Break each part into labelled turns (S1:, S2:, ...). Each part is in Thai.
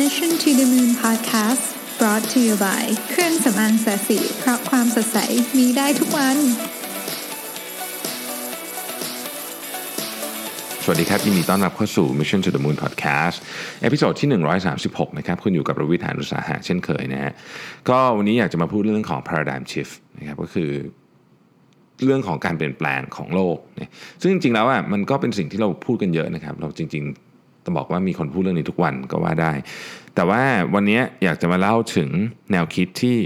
S1: Mission to the Moon Podcast brought to you by เครื่องสำอางแสสีเพราะความสดใสมีได้ทุกวัน
S2: สวัสดีครับยินดีต้อนรับเข้าสู่ Mission to the Moon Podcast เอพิโซดที่ 136 นะครับ คุณอยู่กับรวิทยานุสาหะเช่นเคยนะฮะก็วันนี้อยากจะมาพูดเรื่องของ paradigm shift นะครับก็คือเรื่องของการเปลี่ยนแปลงของโลก ซึ่งจริงๆแล้วอะมันก็เป็นสิ่งที่เราพูดกันเยอะนะครับ เราจริง ๆ ต้องบอกว่ามีคนพูดเรื่องนี้ทุกวันก็ว่าได้ แต่ว่าวันนี้อยากจะมาเล่าถึงแนวคิดที่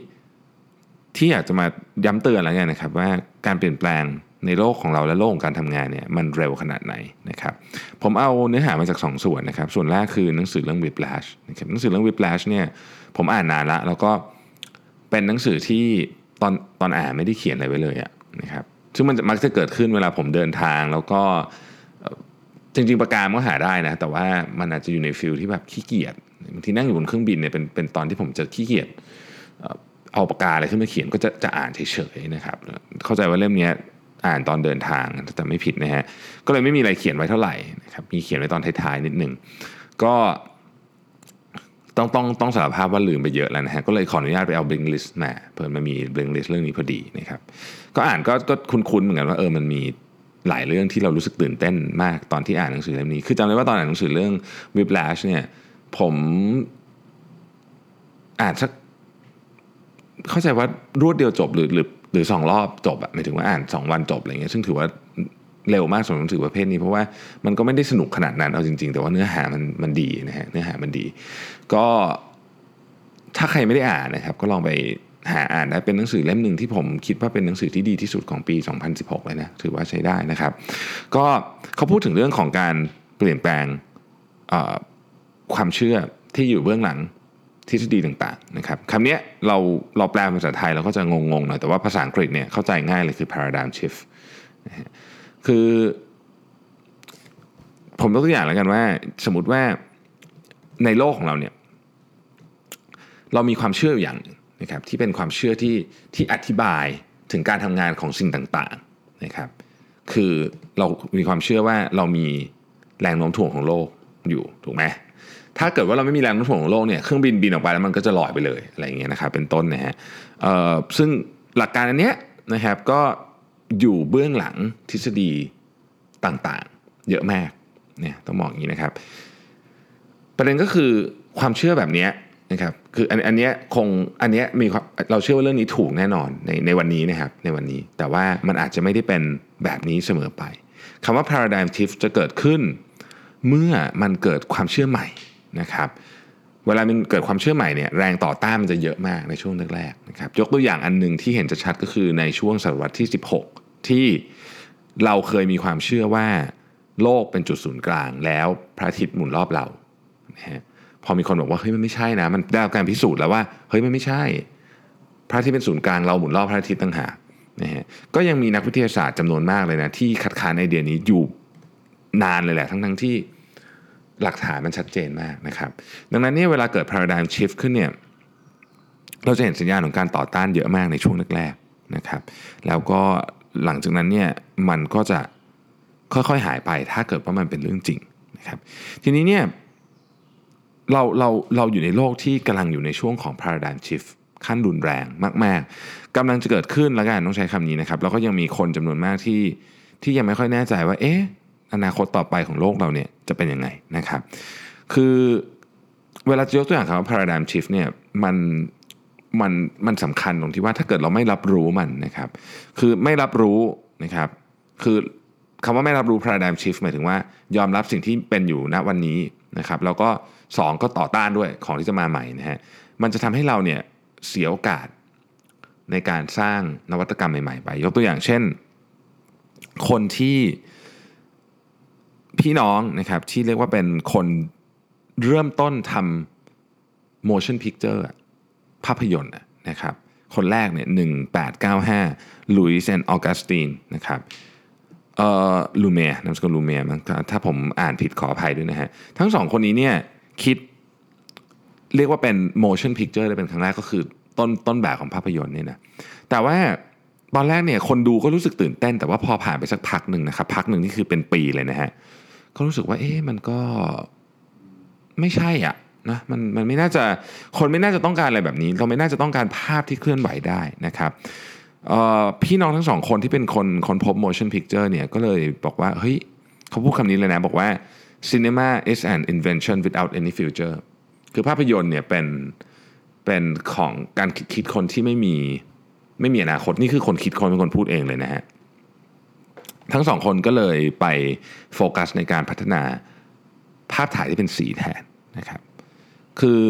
S2: ที่อยากจะมาย้ำเตือนอะไรเงี้ยนะครับว่าการเปลี่ยนแปลงในโลกของเราและโลกของการทำงานเนี่ยมันเร็วขนาดไหนนะครับผมเอาเนื้อหามาจาก2ส่วนนะครับ ส่วนแรกคือหนังสือเรื่อง Whiplash นะครับหนังสือเรื่อง Whiplash เนี่ยผมอ่านนานละแล้วก็เป็นหนังสือที่ตอนตอนอ่านไม่ได้เขียนอะไรไว้เลยอะนะครับซึ่งมันมักจะเกิดขึ้นเวลาผมเดินทางแล้วก็ จริงๆประกามันก็หาได้นะ แต่ว่ามันอาจจะอยู่ในฟิลที่แบบขี้เกียจบางทีนั่งอยู่บนเครื่องบินเนี่ยเป็นเป็นตอนที่ผมจะขี้เกียจเอาปากกาอะไรขึ้นมาเขียนก็จะจะอ่านเฉยๆนะครับ เข้าใจว่าเล่มนี้อ่านตอนเดินทางแต่ไม่ผิดนะฮะก็เลยไม่มีอะไรเขียนไว้เท่าไหร่นะครับมีเขียนไว้ตอนท้ายๆนิดหนึ่งก็ต้องต้องต้องสารภาพว่าลืมไปเยอะแล้วนะฮะก็เลยขออนุญาตไปเอา bring list มาเพิ่มมันมี bring list เรื่องนี้พอดีนะครับก็อ่านก็ก็คุ้นๆเหมือนกันว่าเออมันมี หลายเรื่องที่เรารู้สึกตื่นเต้นมากตอนที่อ่านหนังสือเล่มนี้ คือจำได้ว่าตอนอ่านหนังสือเรื่อง Whiplash เนี่ยผมอ่านสักเข้าใจว่ารวดเดียวจบหรือหรือหรือสองรอบจบอะหมายถึงว่าอ่านสองวันจบอะไรเงี้ยซึ่งถือว่าเร็วมากสำหรับหนังสือประเภทนี้เพราะว่ามันก็ไม่ได้สนุกขนาดนั้นเอาจริง ๆ แต่ว่าเนื้อหามันมันดีนะฮะเนื้อหามันดี ก็ถ้าใครไม่ได้อ่านนะครับ ก็ลองไป หาอ่านได้เป็นหนังสือเล่มหนึ่งที่ผมคิดว่าเป็นหนังสือที่ดีที่สุดของปี 2016 เลยนะถือว่าใช้ได้นะครับ ก็เขาพูดถึงเรื่องของการเปลี่ยนแปลงความเชื่อที่อยู่เบื้องหลังทฤษฎีต่างๆนะครับคำนี้เราเราแปลภาษาไทยเราก็จะงงๆหน่อยแต่ว่าภาษาอังกฤษเนี่ยเข้าใจง่ายเลยคือ paradigm shift คือ ผมยกตัวอย่างแล้วกันว่า สมมติว่าในโลกของเราเนี่ย เรามีความเชื่ออยู่อย่างหนึ่ง นะครับที่เป็นความเชื่อที่ที่อธิบายถึงการทำงานของสิ่งต่างๆนะครับ คือเรามีความเชื่อว่าเรามีแรงโน้มถ่วงของโลกอยู่ถูกไหมถ้าเกิดว่าเราไม่มีแรงโน้มถ่วงของโลกเนี่ยเครื่องบินบินออกไปแล้วมันก็จะลอยไปเลยอะไรเงี้ยนะครับเป็นต้นนะฮะซึ่งหลักการอันเนี้ยนะครับก็อยู่เบื้องหลังทฤษฎีต่างๆ เยอะมากเนี่ยต้องบอกอย่างนี้นะครับ ประเด็นก็คือความเชื่อแบบเนี้ยนะครับ คืออันอันเนี้ยคงอันเนี้ยมีเราเชื่อว่าเรื่องนี้ถูกแน่นอนในในวันนี้นะครับในวันนี้ แต่ว่ามันอาจจะไม่ได้เป็นแบบนี้เสมอไปคำว่า paradigm shift จะเกิดขึ้น เมื่อมันเกิดความเชื่อใหม่นะครับเวลามันเกิดความเชื่อใหม่เนี่ยแรงต่อต้านมันจะเยอะมากในช่วงแรกๆนะครับยกตัวอย่างอันหนึ่งที่เห็นจะชัดก็คือในช่วงศตวรรษที่ 16 ที่เราเคยมีความเชื่อว่า โลกเป็นจุดศูนย์กลางแล้วพระอาทิตย์หมุนรอบเรานะฮะ พอมีคนบอกว่าเฮ้ยมันไม่ใช่นะ มันได้รับการพิสูจน์แล้วว่าเฮ้ยมันไม่ใช่ พระอาทิตย์เป็นศูนย์กลางเราหมุนรอบพระอาทิตย์ต่างหากนะฮะก็ยังมีนักวิทยาศาสตร์จำนวนมากเลยนะที่คัดค้านไอเดียนี้อยู่นานเลยแหละทั้งๆที่หลักฐานมันชัดเจนมากนะครับ ดังนั้นเนี่ยเวลาเกิด paradigm shift ขึ้นเนี่ยเราจะเห็นสัญญาณของการต่อต้านเยอะมากในช่วงแรกๆนะครับ แล้วก็หลังจากนั้นเนี่ยมันก็จะค่อยๆหายไปถ้าเกิดว่ามันเป็นเรื่องจริงนะครับ ทีนี้เนี่ย เราเราเราอยู่ในโลกที่กำลังอยู่ในช่วงของ paradigm shift ขั้นรุนแรงมาก ๆกำลังจะเกิดขึ้นแล้วกันต้องใช้คำนี้นะครับ แล้วก็ยังมีคนจำนวนมากที่ที่ยังไม่ค่อยแน่ใจว่า เอ๊ะอนาคตต่อไปของโลกเราเนี่ยจะเป็นยังไงนะครับ คือเวลาจะยกตัวอย่างคำว่า paradigm shift เนี่ยมันมันมันสำคัญตรงที่ว่าถ้าเกิดเราไม่รับรู้มันนะครับ คือไม่รับรู้นะครับ คือคำว่าไม่รับรู้ paradigm shift หมายถึงว่ายอมรับสิ่งที่เป็นอยู่ณวันนี้นะครับ แล้วก็ สองก็ต่อต้านด้วยของที่จะมาใหม่นะฮะมันจะทำให้เราเนี่ยเสียโอกาสในการสร้างนวัตกรรมใหม่ๆไป ยกตัวอย่างเช่น คนที่พี่น้องนะครับที่เรียกว่าเป็นคนเริ่มต้นทำ motion picture ภาพยนตร์นะครับ คนแรกเนี่ย1895ลุยส์แอนออกัสตินนะครับเอ่อลูเมียนามสกุลลูเมียมั้งถ้าผมอ่านผิดขออภัยด้วยนะฮะ ทั้งสองคนนี้เนี่ย คิด เรียกว่าเป็น motion picture ได้เป็นครั้งแรกก็คือต้นต้นแบบของภาพยนตร์นี่นะแต่ว่าตอนแรกเนี่ยคนดูก็รู้สึกตื่นเต้น แต่ว่าพอผ่านไปสักพักหนึ่งนะครับพักหนึ่งนี่คือเป็นปีเลยนะฮะก็รู้สึกว่าเอ๊ะมันก็ไม่ใช่อะนะมันมันไม่น่าจะคนไม่น่าจะต้องการอะไรแบบนี้ เราไม่น่าจะต้องการภาพที่เคลื่อนไหวได้นะครับพี่น้องทั้งสองคนที่เป็นคนคนพบ motion picture เนี่ยก็เลยบอกว่าเฮ้ยเขาพูดคำนี้เลยนะบอกว่า cinema is an invention without any future คือภาพยนตร์เนี่ยเป็นเป็นของการคิดคนที่ไม่มีไม่มีอนาคตนี่คือคนคิดคนเป็นคนพูดเองเลยนะฮะทั้งสองคนก็เลยไปโฟกัสในการพัฒนาภาพถ่ายที่เป็นสีแทนนะครับ คือ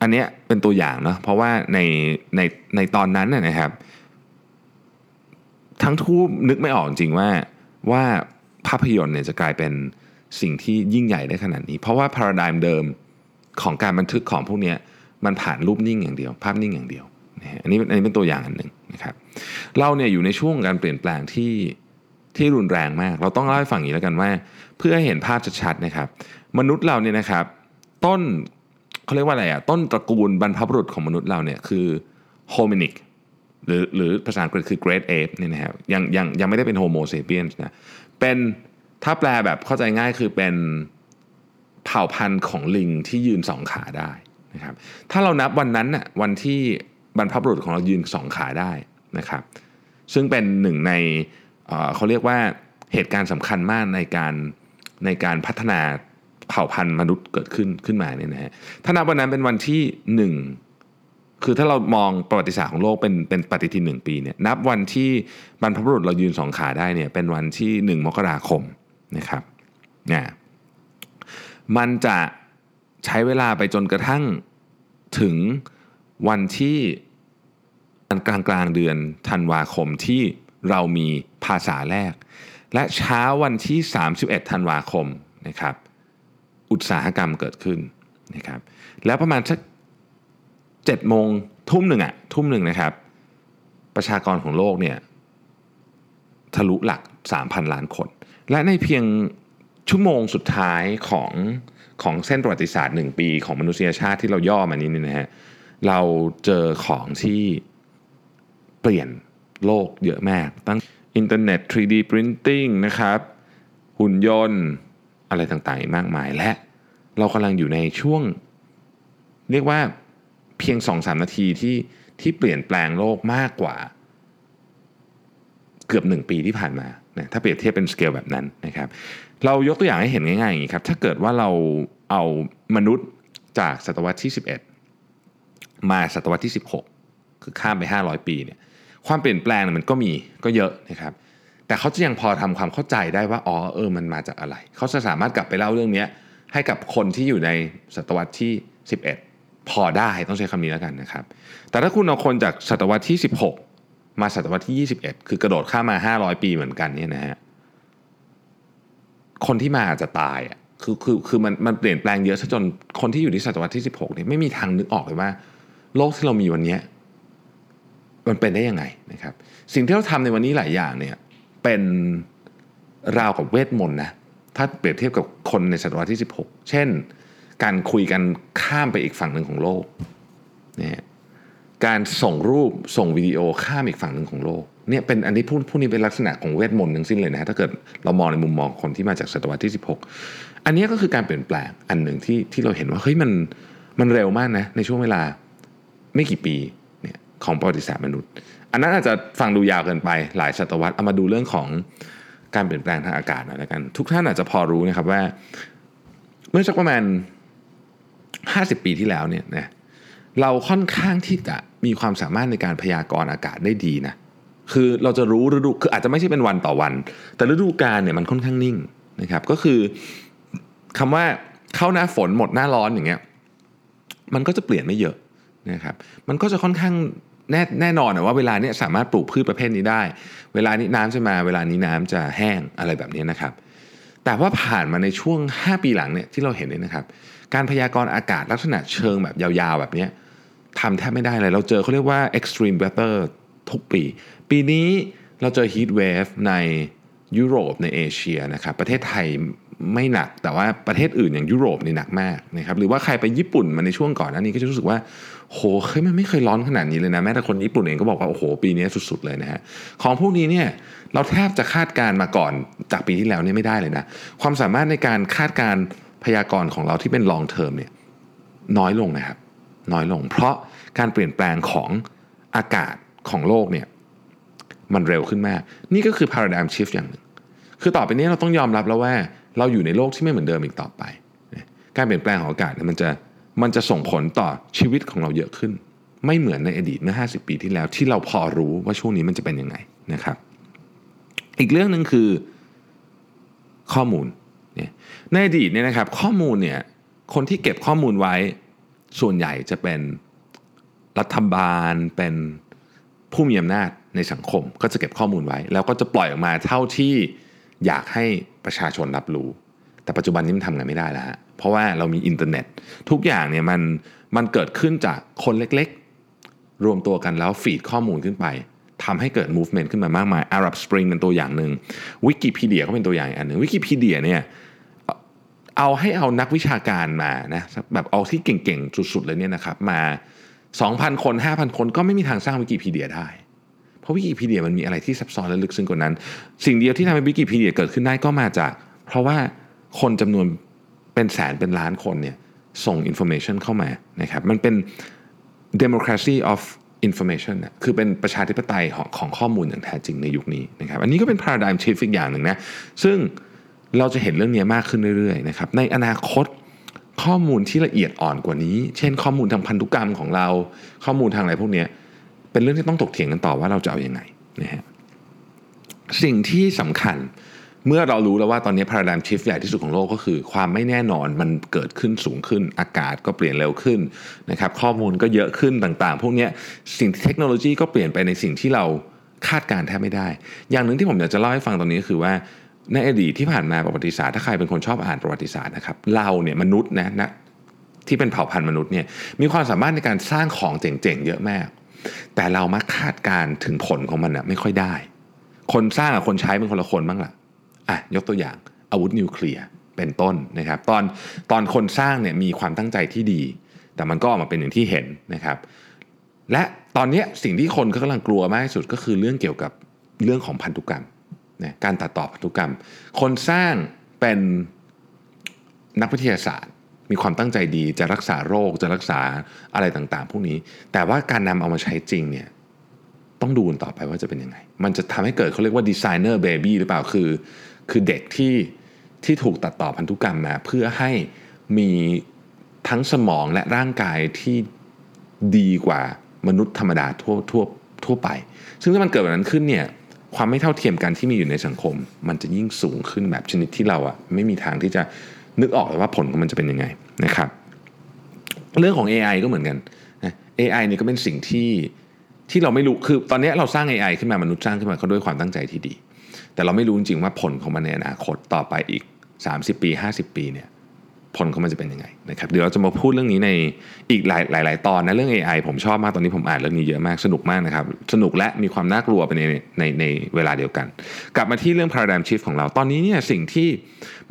S2: อันเนี้ยเป็นตัวอย่างเนาะเพราะว่าในในในตอนนั้นนะครับ ทั้งทูบนึกไม่ออกจริงว่าว่าภาพยนตร์เนี่ยจะกลายเป็น สิ่งที่ยิ่งใหญ่ได้ขนาดนี้ เพราะว่าพาราไดม์เดิมของการบันทึกของพวกนี้มันผ่านรูปนิ่งอย่างเดียว ภาพนิ่งอย่างเดียวอันนี้อันนี้เป็นตัวอย่างอันหนึ่งนะครับเราเนี่ยอยู่ในช่วงการเปลี่ยนแปลงที่ที่รุนแรงมาก เราต้องเล่าให้ฟังอย่างนี้แล้วกันว่า เพื่อให้เห็นภาพชัดๆนะครับ มนุษย์เราเนี่ยนะครับ ต้นเขาเรียกว่าอะไรอะต้นตระกูลบรรพบุรุษของมนุษย์เราเนี่ยคือ hominid หรือหรือภาษาอังกฤษคือ great ape เนี่ยนะครับยังยังยังไม่ได้เป็น Homo sapiens นะเป็น ถ้าแปลแบบเข้าใจง่ายคือเป็นเผ่าพันธุ์ของลิงที่ยืนสองขาได้นะครับ ถ้าเรานับวันนั้นน่ะวันที่บรรพบุรุษของเรายืนสองขาได้นะครับ ซึ่งเป็นหนึ่งในเขาเรียกว่าเหตุการณ์สำคัญมากในการในการพัฒนาเผ่าพันธุ์มนุษย์เกิดขึ้นขึ้นมาเนี่ยนะฮะถ้านับวันนั้นเป็นวันที่หนึ่งคือถ้าเรามองประวัติศาสตร์ของโลกเป็นเป็นปฏิทินหนึ่งปีเนี่ยนับวันที่บรรพบุรุษเรายืนสองขาได้เนี่ยเป็นวันที่หนึ่งมกราคม นะครับนะมันจะใช้เวลาไปจนกระทั่งถึงวันที่กลางกลางเดือนธันวาคมที่เรามีภาษาแรก และเช้าวันที่ 31 ธันวาคมนะครับ อุตสาหกรรมเกิดขึ้นนะครับ แล้วประมาณสักเจ็ดโมงทุ่มหนึ่งอะทุ่มหนึ่งนะครับ ประชากรของโลกเนี่ยทะลุหลัก 3,000 ล้านคน และในเพียงชั่วโมงสุดท้ายของของเส้นประวัติศาสตร์ 1 ปีของมนุษยชาติที่เราย่อมานี้นี่นะฮะเราเจอของที่เปลี่ยนโลกเยอะมาก ตั้งอินเทอร์เน็ต 3D Printing นะครับ หุ่นยนต์อะไรต่างๆ มากมายและเรากำลังอยู่ในช่วง เรียกว่าเพียง 2-3 นาทีที่ที่เปลี่ยนแปลงโลกมากกว่า เกือบ 1 ปีที่ผ่านมา นะถ้าเปรียบเทียบเป็นสเกลแบบนั้นนะครับเรายกตัวอย่างให้เห็นง่ายๆอย่างนี้ครับถ้าเกิดว่าเราเอามนุษย์จากศตวรรษที่ 11 มาศตวรรษที่ 16 คือข้ามไป 500 ปีเนี่ยความเปลี่ยนแปลงมันก็มีก็เยอะนะครับแต่เขาจะยังพอทำความเข้าใจได้ว่าอ๋อเออมันมาจากอะไร เขาจะสามารถกลับไปเล่าเรื่องนี้ให้กับคนที่อยู่ในศตวรรษที่ 11 พอได้ต้องใช้คำนี้แล้วกันนะครับ แต่ถ้าคุณเอาคนจากศตวรรษที่ 16 มาศตวรรษที่ 21 คือกระโดดข้ามมา 500 ปีเหมือนกันเนี่ยนะฮะคนที่มาอาจจะตายอะคือคือคือมันมันเปลี่ยนแปลงเยอะซะจนคนที่อยู่ที่ศตวรรษที่ 16เนี่ยไม่มีทางนึกออกเลยว่า โลกที่เรามีวันนี้มันเป็นได้ยังไงนะครับ สิ่งที่เราทำในวันนี้หลายอย่างเนี่ยเป็นราวกับเวทมนต์นะถ้าเปรียบเทียบกับคนในศตวรรษที่ 16 เช่น การคุยกันข้ามไปอีกฝั่งหนึ่งของโลกเนี่ย การส่งรูปส่งวิดีโอข้ามอีกฝั่งหนึ่งของโลกเนี่ยเป็นอันนี้พูดพูดนี้เป็นลักษณะของเวทมนต์ทั้งสิ้นเลยนะฮะถ้าเกิดเรามองในมุมมองคนที่มาจากศตวรรษที่ 16 อันนี้ก็คือการเปลี่ยนแปลงอันหนึ่งที่ที่เราเห็นว่าเฮ้ยมันมันเร็วมากนะในช่วงเวลาไม่กี่ปีเนี่ยของประวัติศาสตร์มนุษย์ อันนั้นอาจจะฟังดูยาวเกินไปหลายศตวรรษเอามาดูเรื่องของการเปลี่ยนแปลงทางอากาศหน่อยแล้วกัน ทุกท่านอาจจะพอรู้นะครับว่า เมื่อสักประมาณ 50 ปีที่แล้วเนี่ยนะเราค่อนข้างที่จะ มีความสามารถในการพยากรณ์อากาศได้ดีนะคือเราจะรู้ฤดูคืออาจจะไม่ใช่เป็นวันต่อวัน แต่ฤดูกาลเนี่ยมันค่อนข้างนิ่งนะครับ ก็คือคำว่าเข้าหน้าฝนหมดหน้าร้อนอย่างเงี้ยมันก็จะเปลี่ยนไม่เยอะนะครับ มันก็จะค่อนข้างแน่แน่นอนว่าเวลานี้สามารถปลูกพืชประเภทนี้ได้ เวลานี้น้ำจะมา เวลานี้น้ำจะแห้งอะไรแบบนี้นะครับ แต่ว่าผ่านมาในช่วง 5 ปีหลังเนี่ยที่เราเห็นเนี่ยนะครับ การพยากรณ์อากาศลักษณะเชิงแบบยาวๆแบบนี้ ทำแทบไม่ได้เลย เราเจอเขาเรียกว่า extreme weather ทุกปี ปีนี้เราเจอ heat wave ในยุโรปในเอเชียนะครับ ประเทศไทยไม่หนัก แต่ว่าประเทศอื่นอย่างยุโรปนี่หนักมากนะครับ หรือว่าใครไปญี่ปุ่นมาในช่วงก่อนอันนี้ก็จะรู้สึกว่า โหเฮ้ยมันไม่เคยร้อนขนาดนี้เลยนะ แม้แต่คนญี่ปุ่นเองก็บอกว่า โอ้โห ปีนี้สุด ๆ เลยนะฮะ ของพวกนี้เนี่ยเราแทบจะคาดการมาก่อนจากปีที่แล้วเนี่ยไม่ได้เลยนะ ความสามารถในการคาดการพยากรณ์ของเราที่เป็น long term เนี่ยน้อยลงนะครับ น้อยลง เพราะการเปลี่ยนแปลงของอากาศของโลกเนี่ยมันเร็วขึ้นมาก นี่ก็คือ paradigm shift อย่างหนึ่ง คือต่อไปนี้เราต้องยอมรับแล้วว่า เราอยู่ในโลกที่ไม่เหมือนเดิมอีกต่อไป การเปลี่ยนแปลงของอากาศเนี่ยมันจะมันจะส่งผลต่อชีวิตของเราเยอะขึ้น ไม่เหมือนในอดีตเมื่อ 50 ปีที่แล้วที่เราพอรู้ว่าช่วงนี้มันจะเป็นยังไงนะครับ อีกเรื่องหนึ่งคือข้อมูล ในอดีตเนี่ยนะครับข้อมูลเนี่ยคนที่เก็บข้อมูลไว้ ส่วนใหญ่จะเป็นรัฐบาลเป็นผู้มีอำนาจในสังคมก็จะเก็บข้อมูลไว้ แล้วก็จะปล่อยออกมาเท่าที่อยากให้ประชาชนรับรู้ แต่ปัจจุบันนี้มันทำงานไม่ได้แล้วฮะเพราะว่าเรามีอินเทอร์เน็ต ทุกอย่างเนี่ยมันมันเกิดขึ้นจากคนเล็กๆ รวมตัวกันแล้วฟีดข้อมูลขึ้นไปทำให้เกิด movement ขึ้นมามากมาย Arab Spring เป็นตัวอย่างหนึ่งวิกิพีเดียก็เป็นตัวอย่างอันหนึ่งวิกิพีเดียเนี่ย เอาให้เอานักวิชาการมานะแบบเอาที่เก่งๆ สุดๆ เลยเนี่ยนะครับมา 2,000 คน 5,000 คนก็ไม่มีทางสร้างวิกิพีเดียได้ เพราะวิกิพีเดียมันมีอะไรที่ซับซ้อนและลึกซึ้งกว่านั้น สิ่งเดียวที่ทำให้วิกิพีเดียเกิดขึ้นได้ก็มาจาก เพราะว่าคนจำนวนเป็นแสนเป็นล้านคนเนี่ยส่ง information เข้ามานะครับมันเป็น democracy of information นะคือเป็นประชาธิปไตยของของข้อมูลอย่างแท้จริงในยุคนี้นะครับอันนี้ก็เป็น paradigm shift อีกอย่างหนึ่งนะซึ่ง เราจะเห็นเรื่องนี้มากขึ้นเรื่อยๆนะครับในอนาคตข้อมูลที่ละเอียดอ่อนกว่านี้ เช่น ข้อมูลทางพันธุกรรมของเรา ข้อมูลทางอะไรพวกนี้เป็นเรื่องที่ต้องตกเถียงกันต่อว่าเราจะเอาอยัางไงนะฮะสิ่งที่สำคัญเมื่อเรารู้แล้วว่าตอนนี้ paradigm shift ใหญ่ที่สุดของโลกก็คือ ความไม่แน่นอนมันเกิดขึ้นสูงขึ้น อากาศก็เปลี่ยนเร็วขึ้นนะครับข้อมูลก็เยอะขึ้นต่างๆ พวกนี้สิ่งเทคโนโลยีก็เปลี่ยนไปในสิ่งที่เราคาดการแทบไม่ได้ อย่างหนึ่งที่ผมอยากจะเล่าให้ฟังตรงนี้ก็คือว่า ในอดีตที่ผ่านมาประวัติศาสตร์ถ้าใครเป็นคนชอบอ่านประวัติศาสตร์นะครับเราเนี่ยมนุษย์นะนะที่เป็นเผ่าพันธุ์มนุษย์เนี่ยมีความสามารถในการสร้างของเจ๋งๆเยอะมาก แต่เรามาคาดการถึงผลของมันนะไม่ค่อยได้ คนสร้างกับคนใช้เป็นคนละคนบ้างล่ะอะยกตัวอย่างอาวุธนิวเคลียร์เป็นต้นนะครับตอนตอนคนสร้างเนี่ยมีความตั้งใจที่ดี แต่มันก็ออกมาเป็นอย่างที่เห็นนะครับ และตอนนี้สิ่งที่คนกำลังกลัวมากที่สุดก็คือเรื่องเกี่ยวกับเรื่องของพันธุกรรม นะการตัดต่อพันธุกรรม คนสร้างเป็นนักวิทยาศาสตร์ มีความตั้งใจดีจะรักษาโรคจะรักษาอะไรต่างๆ พวกนี้ แต่ว่าการนำเอามาใช้จริงเนี่ยต้องดูต่อไปว่าจะเป็นยังไง มันจะทำให้เกิดเขาเรียกว่าดีไซเนอร์เบบี้หรือเปล่าคือ คือเด็กที่ที่ถูกตัดต่อพันธุกรรมมา เพื่อให้มีทั้งสมองและร่างกายที่ดีกว่ามนุษย์ธรรมดาทั่วทั่วทั่วไป ซึ่งถ้ามันเกิดแบบนั้นขึ้นเนี่ย ความไม่เท่าเทียมกันที่มีอยู่ในสังคม มันจะยิ่งสูงขึ้นแบบชนิดที่เราอะไม่มีทางที่จะนึกออกเลยว่าผลของมันจะเป็นยังไงนะครับ เรื่องของ AI ก็เหมือนกันนะ AI นี่ก็เป็นสิ่งที่ที่เราไม่รู้คือตอนนี้เราสร้าง AI ขึ้นมามนุษย์สร้างขึ้นมาเขาด้วยความตั้งใจที่ดี แต่เราไม่รู้จริงๆว่าผลของมันในอนาคตต่อไปอีก 30 ปี 50 ปีเนี่ย ผลของมันจะเป็นยังไงนะครับเดี๋ยวเราจะมาพูดเรื่องนี้ในอีกหลายหลายหลายตอนนะเรื่อง AI ผมชอบมากตอนนี้ผมอ่านเรื่องนี้เยอะมากสนุกมากนะครับสนุกและมีความน่ากลัวไปในในในเวลาเดียวกัน กลับมาที่เรื่อง paradigm shift ของเราตอนนี้เนี่ยสิ่งที่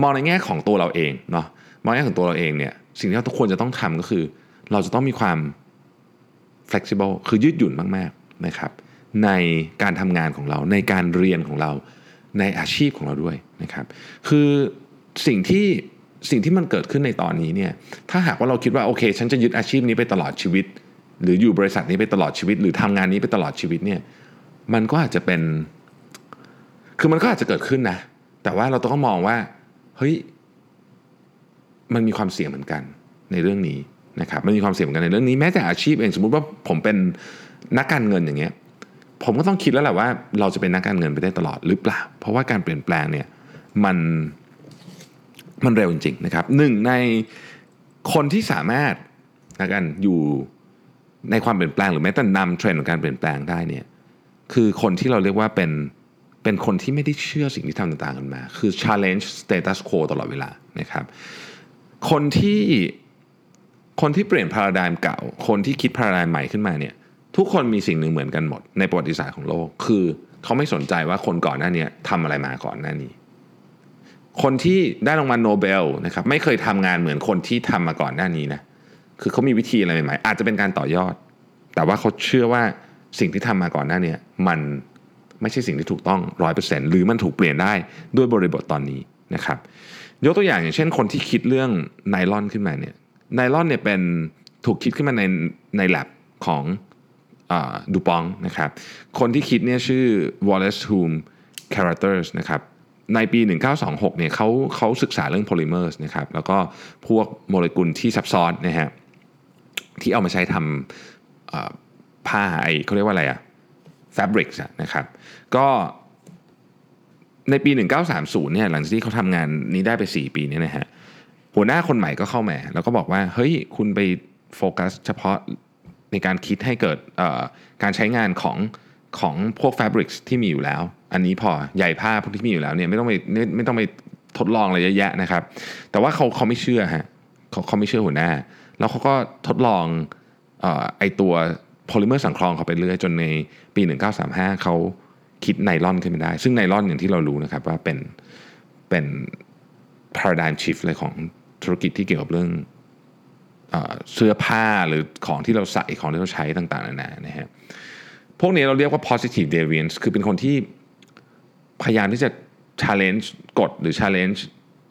S2: มองในแง่ของตัวเราเองเนาะมองในแง่ของตัวเราเองเนี่ยสิ่งที่เราทุกคนจะต้องทำก็คือ เราจะต้องมีความ flexible คือยืดหยุ่นมากๆนะครับ ในการทำงานของเราในการเรียนของเราในอาชีพของเราด้วยนะครับ คือสิ่งที่ สิ่งที่มันเกิดขึ้นในตอนนี้เนี่ยถ้าหากว่าเราคิดว่าโอเค ฉันจะยึดอาชีพนี้ไปตลอดชีวิต หรืออยู่บริษัทนี้ไปตลอดชีวิต หรือทำงานนี้ไปตลอดชีวิตเนี่ยมันก็อาจจะเป็น คือมันก็อาจจะเกิดขึ้นนะ แต่ว่าเราต้องมองว่าเฮ้ยมันมีความเสี่ยงเหมือนกันในเรื่องนี้นะครับมันมีความเสี่ยงเหมือนกันในเรื่องนี้แม้แต่อาชีพเองสมมุติว่าผมเป็นนักการเงินอย่างเงี้ยผมก็ต้องคิดแล้วแหละว่า เราจะเป็นนักการเงินไปได้ตลอดหรือเปล่า เพราะว่าการเปลี่ยนแปลงเนี่ยมัน มันเร็วจริงๆนะครับหนึ่งในคนที่สามารถนะกันอยู่ในความเปลี่ยนแปลงหรือแม้แต่นำเทรนด์ของการเปลี่ยนแปลงได้เนี่ยคือคนที่เราเรียกว่าเป็นเป็นคนที่ไม่ได้เชื่อสิ่งที่ทำต่างๆกันมา คือ challenge status quo ตลอดเวลานะครับ คนที่คนที่เปลี่ยนพาราด i มเก่า คนที่คิดพาราด i มใหม่ขึ้นมาเนี่ยทุกคนมีสิ่งหนึ่งเหมือนกันหมด ในประวัติศาสตร์ของโลก คือเขาไม่สนใจว่าคนก่อนหน้านี้ทำอะไรมาก่อนหน้านี้ คนที่ได้รางวัลโนเบลนะครับไม่เคยทำงานเหมือนคนที่ทำมาก่อนหน้านี้นะคือเขามีวิธีอะไรใหม่ๆอาจจะเป็นการต่อยอด แต่ว่าเขาเชื่อว่าสิ่งที่ทำมาก่อนหน้านี้มันไม่ใช่สิ่งที่ถูกต้องร้อยเปอร์เซ็นต์หรือมันถูกเปลี่ยนได้ด้วยบริบทตอนนี้นะครับยกตัวอย่างอย่างเช่น คนที่คิดเรื่องไนลอนขึ้นมาเนี่ยไนลอนเนี่ยเป็นถูกคิดขึ้นมาในใน lab ของ DuPont นะครับคนที่คิดเนี่ยชื่อ Wallace Hume Carothers นะครับ ในปี 1926เนี่ยเขาเขาศึกษาเรื่อง polymers นะครับแล้วก็พวกโมเลกุลที่ซับซ้อนนะฮะที่เอามาใช้ทำผ้าไอเขาเรียกว่าอะไรอะ fabrics นะครับก็ในปี 1930เนี่ยหลังจากที่เขาทำงานนี้ได้ไป 4 ปีเนี่ยนะฮะหัวหน้าคนใหม่ก็เข้ามา แล้วก็บอกว่า เฮ้ยคุณไปโฟกัสเฉพาะในการคิดให้เกิดการใช้งานของของพวกแฟบริกส์ที่มีอยู่แล้ว อันนี้พอใหญ่ผ้าพวกที่มีอยู่แล้วเนี่ยไม่ต้องไปไม่ไม่ต้องไปทดลองอะไรเยอะแยะนะครับ แต่ว่าเขาเขาไม่เชื่อฮะเขาเขาไม่เชื่อหัวหน้า แล้วเขาก็ทดลองไอตัวโพลิเมอร์สังเคราะห์เขาไปเรื่อยจนในปี 1935 เขาคิดไนลอนขึ้นมาได้ ซึ่งไนลอนอย่างที่เรารู้นะครับว่าเป็นเป็น paradigm shift เลยของธุรกิจที่เกี่ยวกับเรื่องเสื้อผ้าหรือของที่เราใส่ของที่เราใช้ต่างๆนานานะฮะพวกนี้เราเรียกว่า positive deviance คือเป็นคนที่ พยายามที่จะ challenge กฎหรือ challenge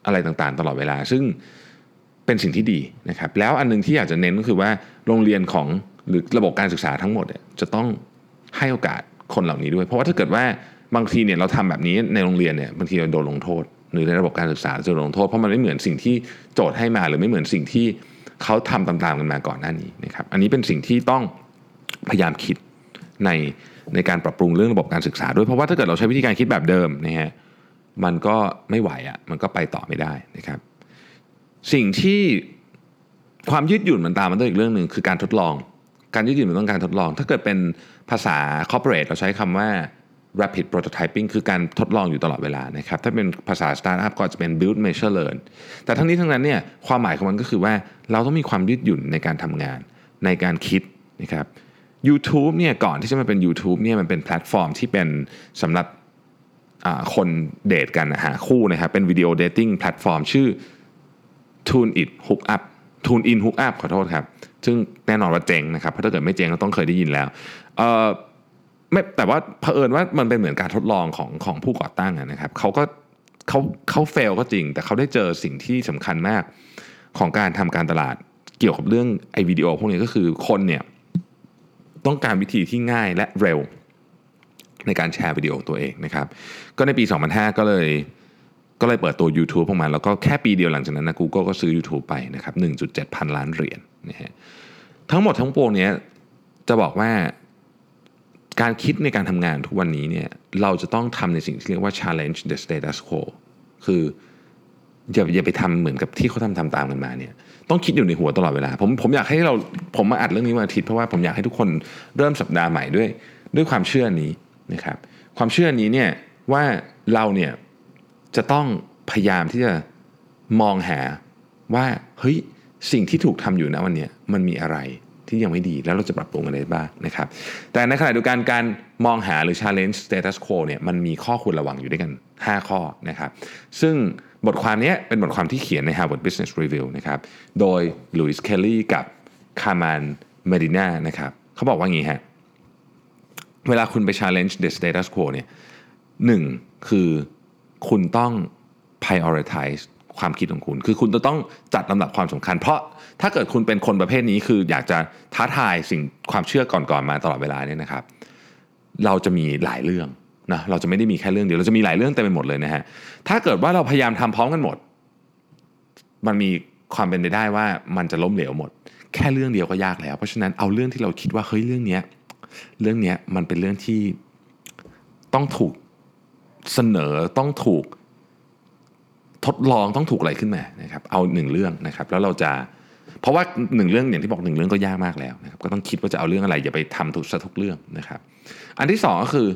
S2: อะไรต่างๆ ตลอดเวลา ซึ่งเป็นสิ่งที่ดีนะครับ แล้วอันนึงที่อยากจะเน้นก็คือว่าโรงเรียนของหรือระบบการศึกษาทั้งหมดจะต้องให้โอกาสคนเหล่านี้ด้วย เพราะว่าถ้าเกิดว่าบางทีเนี่ยเราทำแบบนี้ในโรงเรียนเนี่ยบางทีเราโดนลงโทษ หรือในระบบการศึกษาจะโดนลงโทษเพราะมันไม่เหมือนสิ่งที่โจทย์ให้มา หรือไม่เหมือนสิ่งที่เขาทำตามๆกันมาก่อนหน้านี้นะครับ อันนี้เป็นสิ่งที่ต้องพยายามคิดใน ในการปรับปรุงเรื่องระบบการศึกษาด้วยเพราะว่าถ้าเกิดเราใช้วิธีการคิดแบบเดิมนะฮะมันก็ไม่ไหวอะ่ะมันก็ไปต่อไม่ได้นะครับสิ่งที่ความยืดหยุ่นมันตามมาด้วยอีกเรื่องหนึ่งคือการทดลอง การยืดหยุ่นมันต้องการทดลอง ถ้าเกิดเป็นภาษา corporate เราใช้คำว่า rapid prototyping คือการทดลองอยู่ตลอดเวลานะครับถ้าเป็นภาษา startup ก็จะเป็น build measure learn แต่ทั้งนี้ทั้งนั้นเนี่ยความหมายของมันก็คือว่าเราต้องมีความยืดหยุ่นในการทำงานในการคิดนะครับ YouTube เนี่ยก่อนที่จะมาเป็น YouTube เนี่ยมันเป็นแพลตฟอร์มที่เป็นสำหรับคนเดทกันหาคู่นะครับเป็นวิดีโอเดทติ้งแพลตฟอร์มชื่อ Tune It Hook Up Tune In Hook Up ขอโทษครับ ซึ่งแน่นอนว่าเจ๋งนะครับเพราะถ้าเกิดไม่เจ๋งก็ต้องเคยได้ยินแล้วไม่แต่ว่าเผอิญว่ามันเป็นเหมือนการทดลองของของผู้ก่อตั้งนะครับเขาก็เขาเขา fail ก็จริง แต่เขาได้เจอสิ่งที่สำคัญมากของการทำการตลาดเกี่ยวกับเรื่องไอ้วิดีโอพวกนี้ก็คือคนเนี่ย ต้องการวิธีที่ง่ายและเร็ว ในการแชร์วิดีโอตัวเองนะครับ ก็ในปี 2005 ก็เลยก็เลยเปิดตัว YouTube ออกมา แล้วก็แค่ปีเดียวหลังจากนั้นนะ Google ก็ซื้อ YouTube ไปนะครับ 1.7 พันล้านเหรียญนะฮะทั้งหมดทั้งปวงเนี้ยจะบอกว่าการคิดในการทำงานทุกวันนี้เนี่ยเราจะต้องทำในสิ่งที่เรียกว่า challenge the status quo คืออย่าอย่าไปทำเหมือนกับที่เขาทำทำตามกันมาเนี่ย ต้องคิดอยู่ในหัวตลอดเวลา ผมผมอยากให้เราผมมาอัดเรื่องนี้วันอาทิตย์เพราะว่าผมอยากให้ทุกคนเริ่มสัปดาห์ใหม่ด้วยด้วยความเชื่อนี้นะครับความเชื่อนี้เนี่ยว่าเราเนี่ยจะต้องพยายามที่จะมองหาว่าเฮ้ยสิ่งที่ถูกทำอยู่นะวันนี้มันมีอะไร ที่ยังไม่ดี แล้วเราจะปรับปรุงอะไรบ้างนะครับแต่ในขณะเดียวกันการมองหาหรือ challenge status quo เนี่ยมันมีข้อควรระวังอยู่ด้วยกัน 5 ข้อนะครับซึ่งบทความนี้เป็นบทความที่เขียนใน Harvard Business Review นะครับโดย Lois Kelly กับ Carmen Medina นะครับเขาบอกว่างี้ฮะเวลาคุณไป challenge the status quo เนี่ยหนึ่งคือคุณต้อง prioritize ความคิดของคุณ คือคุณจะต้องจัดลำดับความสำคัญ เพราะถ้าเกิดคุณเป็นคนประเภทนี้คืออยากจะท้าทายสิ่งความเชื่อก่อนๆมาตลอดเวลาเนี่ยนะครับ เราจะมีหลายเรื่องนะเราจะไม่ได้มีแค่เรื่องเดียวเราจะมีหลายเรื่องเต็มไปหมดเลยนะฮะถ้าเกิดว่าเราพยายามทำพร้อมกันหมด มันมีความเป็นไปได้ว่ามันจะล้มเหลวหมด แค่เรื่องเดียวก็ยากแล้ว เพราะฉะนั้นเอาเรื่องที่เราคิดว่าเฮ้ยเรื่องเนี้ยเรื่องเนี้ยมันเป็นเรื่องที่ต้องถูกเสนอต้องถูก ทดลองต้องถูกอะไรขึ้นมานะครับเอาหนึ่งเรื่องนะครับ แล้วเราจะเพราะว่าหนึ่งเรื่องอย่างที่บอกหนึ่งเรื่องก็ยากมากแล้วนะครับก็ต้องคิดว่าจะเอาเรื่องอะไรอย่าไปทำทุกซะทุกเรื่องนะครับ อันที่สองก็คือ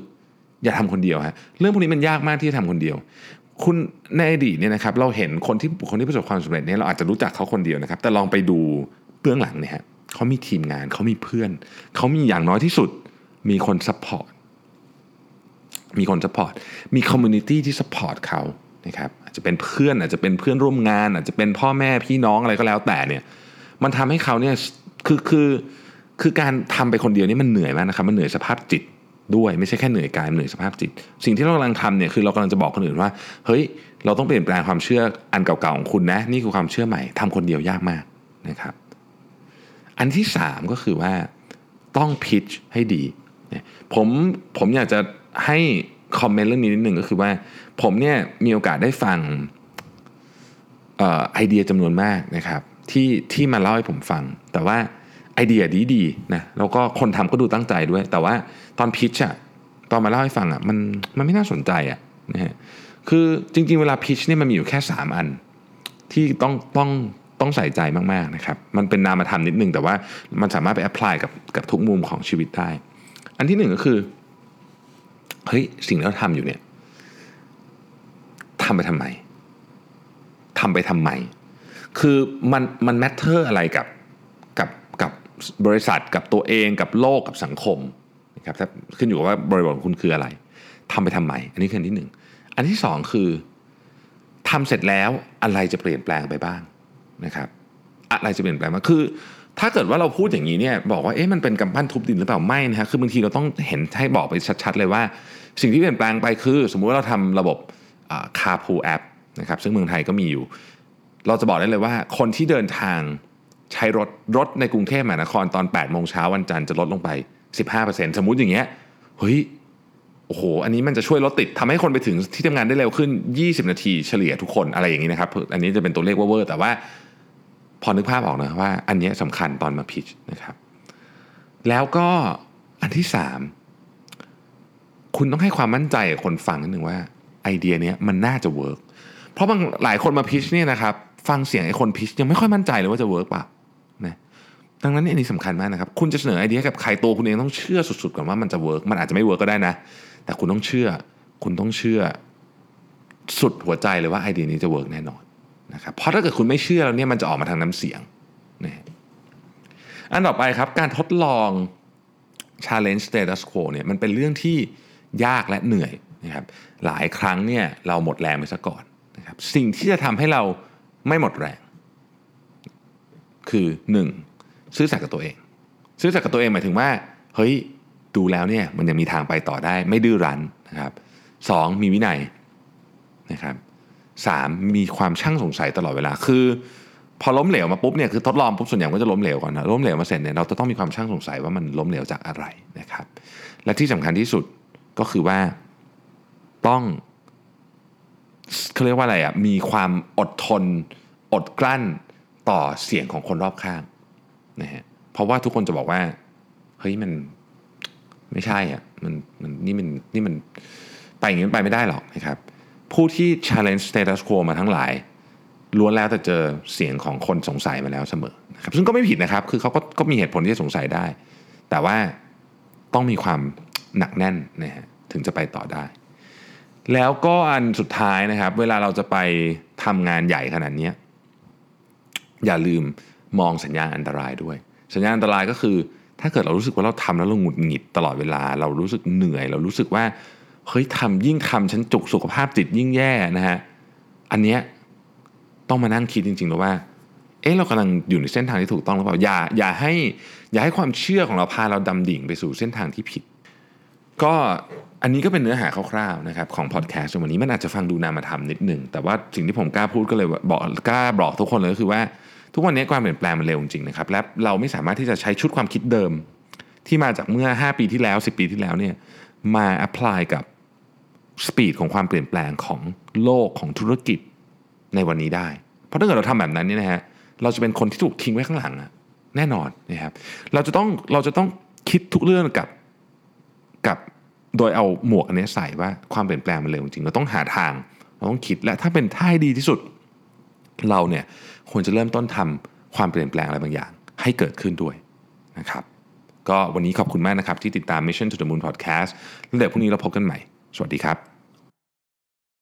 S2: อย่าทำคนเดียวฮะเรื่องพวกนี้มันยากมากที่จะทำคนเดียว คุณในอดีตเนี่ยนะครับ เราเห็นคนที่คนที่ประสบความสำเร็จเนี่ยเราอาจจะรู้จักเขาคนเดียวนะครับ แต่ลองไปดูเบื้องหลังเนี่ยฮะเขามีทีมงานเขามีเพื่อน เขามีอย่างน้อยที่สุด มีคน support มีคน support มี community ที่ support เขา นะครับอาจจะเป็นเพื่อนอาจจะเป็นเพื่อนร่วมงาน อาจจะเป็นพ่อแม่พี่น้องอะไรก็แล้วแต่เนี่ยมันทำให้เขาเนี่ยคือคือคือการทำไปคนเดียวนี่มันเหนื่อยมากนะครับมันเหนื่อยสภาพจิตด้วยไม่ใช่แค่เหนื่อยกายเหนื่อยสภาพจิต สิ่งที่เรากำลังทำเนี่ยคือเรากำลังจะบอกคนอื่นว่า เฮ้ย เราต้องเปลี่ยนแปลงความเชื่ออันเก่าๆของคุณนะ นี่คือความเชื่อใหม่ทำคนเดียวยากมากนะครับ อันที่สามก็คือว่าต้องพิชให้ดี ผมผมอยากจะให้คอมเมนต์เรื่องนี้นิดหนึ่งก็คือว่า ผมเนี่ยมีโอกาสได้ฟังไอเดียจำนวนมากนะครับที่ที่มาเล่าให้ผมฟัง แต่ว่าไอเดียดีดีนะแล้วก็คนทำก็ดูตั้งใจด้วย แต่ว่าตอนพิชอะตอนมาเล่าให้ฟังอะมันมันไม่น่าสนใจอะนะฮะคือจริง ๆ เวลาพิชเนี่ยมันมีอยู่แค่ 3 อัน ที่ต้องต้องต้องใส่ใจมากๆนะครับ มันเป็นนามธรรมนิดนึงแต่ว่ามันสามารถไปแอพพลายกับกับทุกมุมของชีวิตได้ อันที่หนึ่งก็คือเฮ้ยสิ่งที่เราทำอยู่เนี่ย ทำไปทำไมทำไปทำไม คือมันมันแมทเทอร์อะไรกับกับกับบริษัทกับตัวเองกับโลกกับสังคมนะครับขึ้นอยู่กับว่าบริบทของคุณคืออะไรทำไปทำไม อันนี้คืออันที่หนึ่งอันที่สองคือทำเสร็จแล้วอะไรจะเปลี่ยนแปลงไปบ้างนะครับ อะไรจะเปลี่ยนแปลงมาคือ ถ้าเกิดว่าเราพูดอย่างนี้เนี่ยบอกว่าเอ๊ะมันเป็นกำปั้นทุบดินหรือเปล่าไม่นะฮะคือบางทีเราต้องเห็นให้บอกไปชัด ๆ เลยว่า สิ่งที่เปลี่ยนแปลงไปคือ สมมุติว่าเราทำระบบ carpool app นะครับซึ่งเมืองไทยก็มีอยู่ เราจะบอกได้เลยว่าคนที่เดินทางใช้รถรถในกรุงเทพมหานครตอน 8 โมงเช้าวันจันทร์จะลดลงไป 15%สมมุติอย่างเงี้ยเฮ้ยโอ้โห อันนี้มันจะช่วยลดรถติดทำให้คนไปถึงที่ทำงานได้เร็วขึ้น 20 นาทีเฉลี่ยทุกคนอะไรอย่างนี้นะครับ อันนี้จะเป็นตัวเลขเวอร์แต่ว่า พอนึกภาพออกนะว่า อันนี้สำคัญตอนมา pitchนะครับ แล้วก็อันที่สามคุณต้องให้ความมั่นใจกับคนฟังนิดนึงว่า ไอเดียนี้มันน่าจะ work เพราะบางหลายคนมา pitch เนี่ยนะครับฟังเสียงไอ้คน pitch ยังไม่ค่อยมั่นใจเลยว่าจะ work เปล่านะดังนั้นนี่อันนี้สำคัญมากนะครับ คุณจะเสนอไอเดียกับใครตัวคุณเองต้องเชื่อสุดๆก่อนว่ามันจะ work มันอาจจะไม่ work ก็ได้นะ แต่คุณต้องเชื่อ คุณต้องเชื่อ สุดหัวใจเลยว่าไอเดียนี้จะ work แน่นอนนะครับเพราะถ้าเกิดคุณไม่เชื่อแล้วเนี่ยมันจะออกมาทางน้ำเสียงนะอันต่อไปครับการทดลอง challenge status quo เนี่ยมันเป็นเรื่องที่ยากและเหนื่อย นะครับหลายครั้งเนี่ยเราหมดแรงไปซะก่อนนะครับสิ่งที่จะทำให้เราไม่หมดแรง คือ 1. ซื้อสัตย์กับตัวเอง ซื้อสัตย์กับตัวเองหมายถึงว่าเฮ้ยดูแล้วเนี่ยมันยังมีทางไปต่อได้ไม่ดื้อรั้นนะครับสองมีวินัยนะครับสามมีความช่างสงสัยตลอดเวลาคือ พอล้มเหลวมาปุ๊บเนี่ยคือทดลองปุ๊บส่วนใหญ่ก็จะล้มเหลวก่อนนะล้มเหลวมาเสร็จเนี่ยเราจะต้องมีความช่างสงสัยว่ามันล้มเหลวจากอะไรนะครับ และที่สำคัญที่สุดก็คือว่า ต้องเขาเรียกว่าอะไรอะมีความอดทน อดกลั้นต่อเสียงของคนรอบข้างนะฮะเพราะว่าทุกคนจะบอกว่าเฮ้ยมันไม่ใช่อะมันมันนี่มันนี่มันไปอย่างนี้ไปไม่ได้หรอกนะครับ ผู้ที่ challenge status quo มาทั้งหลายล้วนแล้วแต่เจอเสียงของคนสงสัยมาแล้วเสมอนะครับซึ่งก็ไม่ผิดนะครับ คือเขาก็ก็มีเหตุผลที่จะสงสัยได้ แต่ว่าต้องมีความหนักแน่นนะฮะถึงจะไปต่อได้ แล้วก็อันสุดท้ายนะครับ เวลาเราจะไปทำงานใหญ่ขนาดนี้อย่าลืมมองสัญญาณอันตรายด้วย สัญญาณอันตรายก็คือ ถ้าเกิดเรารู้สึกว่าเราทำแล้วเราหงุดหงิดตลอดเวลา เรารู้สึกเหนื่อย เรารู้สึกว่าเฮ้ยทำยิ่งทำฉันจุกสุขภาพจิตยิ่งแย่นะฮะอันเนี้ยต้องมานั่งคิดจริงๆแล้วว่า เอ๊ะเรากำลังอยู่ในเส้นทางที่ถูกต้องหรือเปล่าอย่าอย่าให้อย่าให้ความเชื่อของเราพาเราดำดิ่งไปสู่เส้นทางที่ผิด ก็ อันนี้ก็เป็นเนื้อหาคร่าวๆนะครับของพอดแคสต์วันนี้มันอาจจะฟังดูนามธรรมนิดหนึ่งแต่ว่าสิ่งที่ผมกล้าพูดก็เลยบอกกล้าบอกทุกคนเลยก็คือว่า ทุกวันนี้ความเปลี่ยนแปลงมันเร็วจริงๆนะครับและเราไม่สามารถที่จะใช้ชุดความคิดเดิม ที่มาจากเมื่อ 5 ปีที่แล้ว 10 ปีที่แล้วเนี่ยมา apply กับ speed ของความเปลี่ยนแปลงของโลกของธุรกิจในวันนี้ได้ เพราะถ้าเกิดเราทำแบบนั้นเนี่ยนะฮะเราจะเป็นคนที่ถูกทิ้งไว้ข้างหลังอะแน่นอนนะครับเราจะต้องเราจะต้องคิดทุกเรื่องกับกับ โดยเอาหมวกอันนี้ใส่ว่าความเปลี่ยนแปลงมันเร็วจริงเราต้องหาทางเราต้องคิดและถ้าเป็นท่าดีที่สุด เราเนี่ยควรจะเริ่มต้นทำความเปลี่ยนแปลงอะไรบางอย่าง ให้เกิดขึ้นด้วยนะครับก็วันนี้ขอบคุณมากนะครับที่ติดตาม Mission to the Moon Podcast แล้วเดี๋ยวพรุ่งนี้เราพบกันใหม่ สวัสดีครับ